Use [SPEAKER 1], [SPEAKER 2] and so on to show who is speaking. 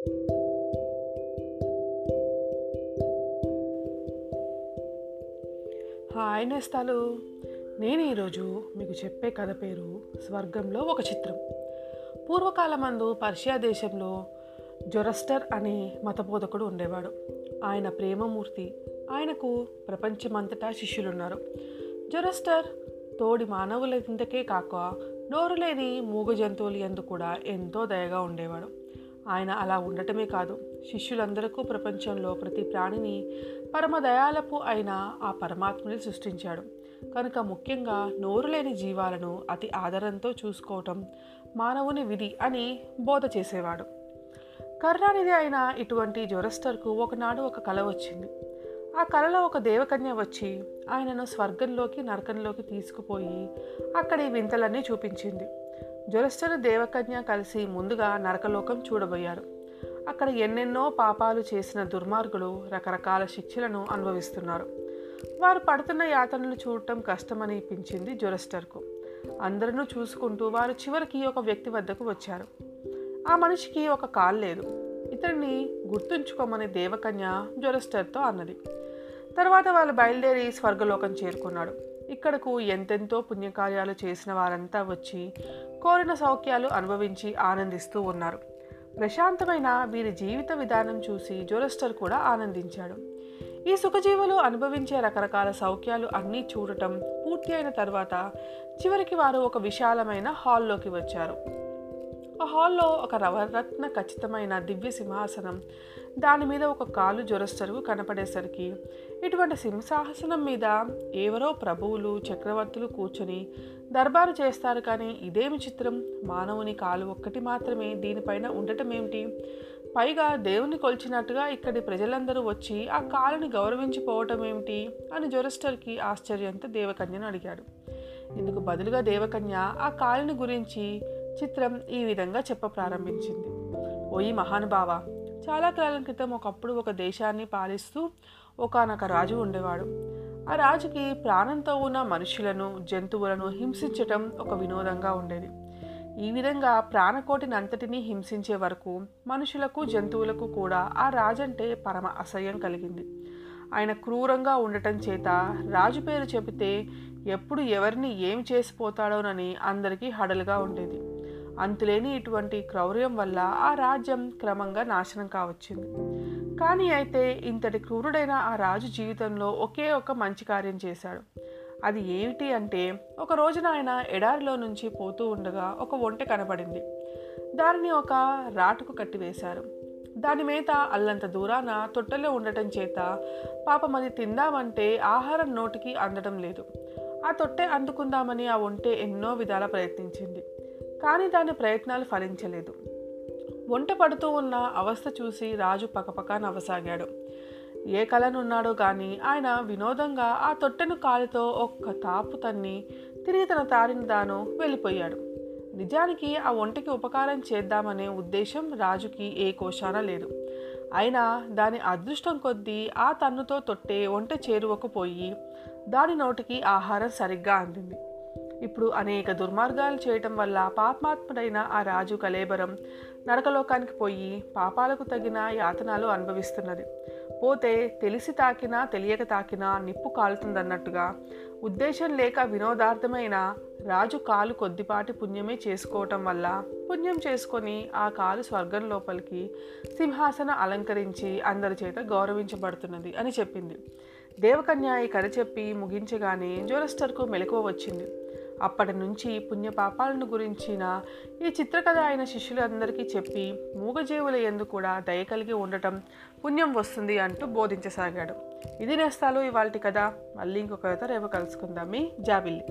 [SPEAKER 1] Hi నేస్తాలు. నేను ఈరోజు మీకు చెప్పే కథ పేరు స్వర్గంలో ఒక చిత్రం. పూర్వకాలమందు పర్షియా దేశంలో జొరస్టర్ అనే మతబోధకుడు ఉండేవాడు. ఆయన ప్రేమమూర్తి. ఆయనకు ప్రపంచమంతటా శిష్యులున్నారు. జొరస్టర్ తోడి మానవుల కిందకే కాక నోరు లేని మూగ జంతువులు ఎందు కూడా ఎంతో దయగా ఉండేవాడు. ఆయన అలా ఉండటమే కాదు. శిష్యులందరికీ ప్రపంచంలో ప్రతి ప్రాణిని పరమ దయాలపు అయిన ఆ పరమాత్ముని సృష్టించాడు. కనుక ముఖ్యంగా నోరు లేని జీవాలను అతి ఆదరంతో చూసుకోవటం మానవుని విధి అని బోధ చేసేవాడు. కరుణానిధి అయిన ఇటువంటి జొరస్టర్కు ఒకనాడు ఒక కల వచ్చింది. ఆ కలలో ఒక దేవకన్య వచ్చి ఆయనను స్వర్గంలోకి నరకంలోకి తీసుకుపోయి అక్కడి వింతలన్నీ చూపించింది. జొరస్టర్ దేవకన్య కలిసి ముందుగా నరకలోకం చూడబోయారు. అక్కడ ఎన్నెన్నో పాపాలు చేసిన దుర్మార్గులు రకరకాల శిక్షలను అనుభవిస్తున్నారు. వారు పడుతున్న యాతనలు చూడటం కష్టమనిపించింది జొరస్టర్కు అందరినూ చూసుకుంటూ వారు చివరికి ఒక వ్యక్తి వద్దకు వచ్చారు. ఆ మనిషికి ఒక కాల్ లేదు. ఇతన్ని గుర్తుంచుకోమని దేవకన్య జొరస్టర్తో అన్నది. తర్వాత వాళ్ళు బయలుదేరి స్వర్గలోకం చేరుకున్నాడు. ఇక్కడకు ఎంతెంతో పుణ్యకార్యాలు చేసిన వారంతా వచ్చి కోరిన సౌఖ్యాలు అనుభవించి ఆనందిస్తూ ఉన్నారు. ప్రశాంతమైన వీరి జీవిత విధానం చూసి జోరెస్టర్ కూడా ఆనందించాడు. ఈ సుఖజీవులు అనుభవించే రకరకాల సౌఖ్యాలు అన్నీ చూడటం పూర్తి అయిన తర్వాత చివరికి వారు ఒక విశాలమైన హాల్లోకి వచ్చారు. ఆ హాల్లో ఒక రవరత్న ఖచ్చితమైన దివ్య సింహాసనం. దాని మీద ఒక కాలు జొరస్టరుకు కనపడేసరికి ఇటువంటి సింహాసనం మీద ఎవరో ప్రభువులు చక్రవర్తులు కూర్చొని దర్బారు చేస్తారు కానీ ఇదేమి చిత్రం? మానవుని కాలు ఒక్కటి మాత్రమే దీనిపైన ఉండటం ఏమిటి పైగా దేవుని కొలిచినట్టుగా ఇక్కడి ప్రజలందరూ వచ్చి ఆ కాలుని గౌరవించిపోవటం ఏమిటి అని జొరస్టర్కి ఆశ్చర్యంతో దేవకన్యను అడిగాడు. ఇందుకు బదులుగా దేవకన్య ఆ కాలుని గురించి చిత్రం ఈ విధంగా చెప్ప ప్రారంభించింది. ఓయి మహానుభావ చాలా కాలం క్రితం ఒకప్పుడు ఒక దేశాన్ని పాలిస్తూ ఒకనొక రాజు ఉండేవాడు. ఆ రాజుకి ప్రాణంతో ఉన్న మనుషులను జంతువులను హింసించటం ఒక వినోదంగా ఉండేది. ఈ విధంగా ప్రాణకోటిని అంతటినీ హింసించే వరకు మనుషులకు జంతువులకు కూడా ఆ రాజంటే పరమ అసహ్యం కలిగింది. ఆయన క్రూరంగా ఉండటం చేత రాజు పేరు చెబితే ఎప్పుడు ఎవరిని ఏం చేసిపోతాడోనని అందరికీ హడలుగా ఉండేది. అంతులేని ఇటువంటి క్రౌర్యం వల్ల ఆ రాజ్యం క్రమంగా నాశనం కావచ్చింది. కానీ అయితే ఇంతటి క్రూరుడైన ఆ రాజు జీవితంలో ఒకే ఒక మంచి కార్యం చేశాడు. అది ఏమిటి అంటే ఒక రోజున ఆయన ఎడారిలో నుంచి పోతూ ఉండగా ఒక ఒంటె కనబడింది. దానిని ఒక రాటుకు కట్టివేశారు. దాని మీద అల్లంత దూరాన తొట్టెలో ఉండటం చేత పాపం అది తిందామంటే ఆహారం నోటికి అందడం లేదు. ఆ తొట్టె అందుకుందామని ఆ ఒంటె ఎన్నో విధాల ప్రయత్నించింది. కానీ దాని ప్రయత్నాలు ఫలించలేదు. వంట పడుతూ ఉన్న అవస్థ చూసి రాజు పకపక నవ్వసాగాడు. ఏ కలనున్నాడో కానీ ఆయన వినోదంగా ఆ తొట్టెను కాలితో ఒక్క తాపు తన్ని తిరిగి తన తారిన దాను వెళ్ళిపోయాడు. నిజానికి ఆ వంటకి ఉపకారం చేద్దామనే ఉద్దేశం రాజుకి ఏ కోశాన లేదు. అయినా దాని అదృష్టం కొద్దీ ఆ తన్నుతో తొట్టే వంట చేరువకపోయి దాని నోటికి ఆహారం సరిగ్గా అందింది. ఇప్పుడు అనేక దుర్మార్గాలు చేయటం వల్ల పాపాత్ముడైన ఆ రాజు కలేబరం నరకలోకానికి పోయి పాపాలకు తగిన యాతనాలు అనుభవిస్తున్నది. పోతే తెలిసి తాకినా తెలియక తాకినా నిప్పు కాలుతుందన్నట్టుగా ఉద్దేశం లేక వినోదార్థమైన రాజు కాలు కొద్దిపాటి పుణ్యమే చేసుకోవటం వల్ల పుణ్యం చేసుకొని ఆ కాలు స్వర్గం లోపలికి సింహాసన అలంకరించి అందరి చేత గౌరవించబడుతున్నది అని చెప్పింది. దేవకన్యాయి ఈ కథ చెప్పి ముగించగానే జోరస్టర్కు మెలకువ వచ్చింది. అప్పటి నుంచి పుణ్యపాపాలను గురించిన ఈ చిత్రకథ ఆయన శిష్యులందరికీ చెప్పి మూగజీవుల ఎందు కూడా దయ కలిగి ఉండటం పుణ్యం వస్తుంది అంటూ బోధించసాగాడు. ఇది నేస్తాలు ఇవాళ కథ. మళ్ళీ ఇంకొక కథ రేపు కలుసుకుందాం. మీ జాబిల్లి.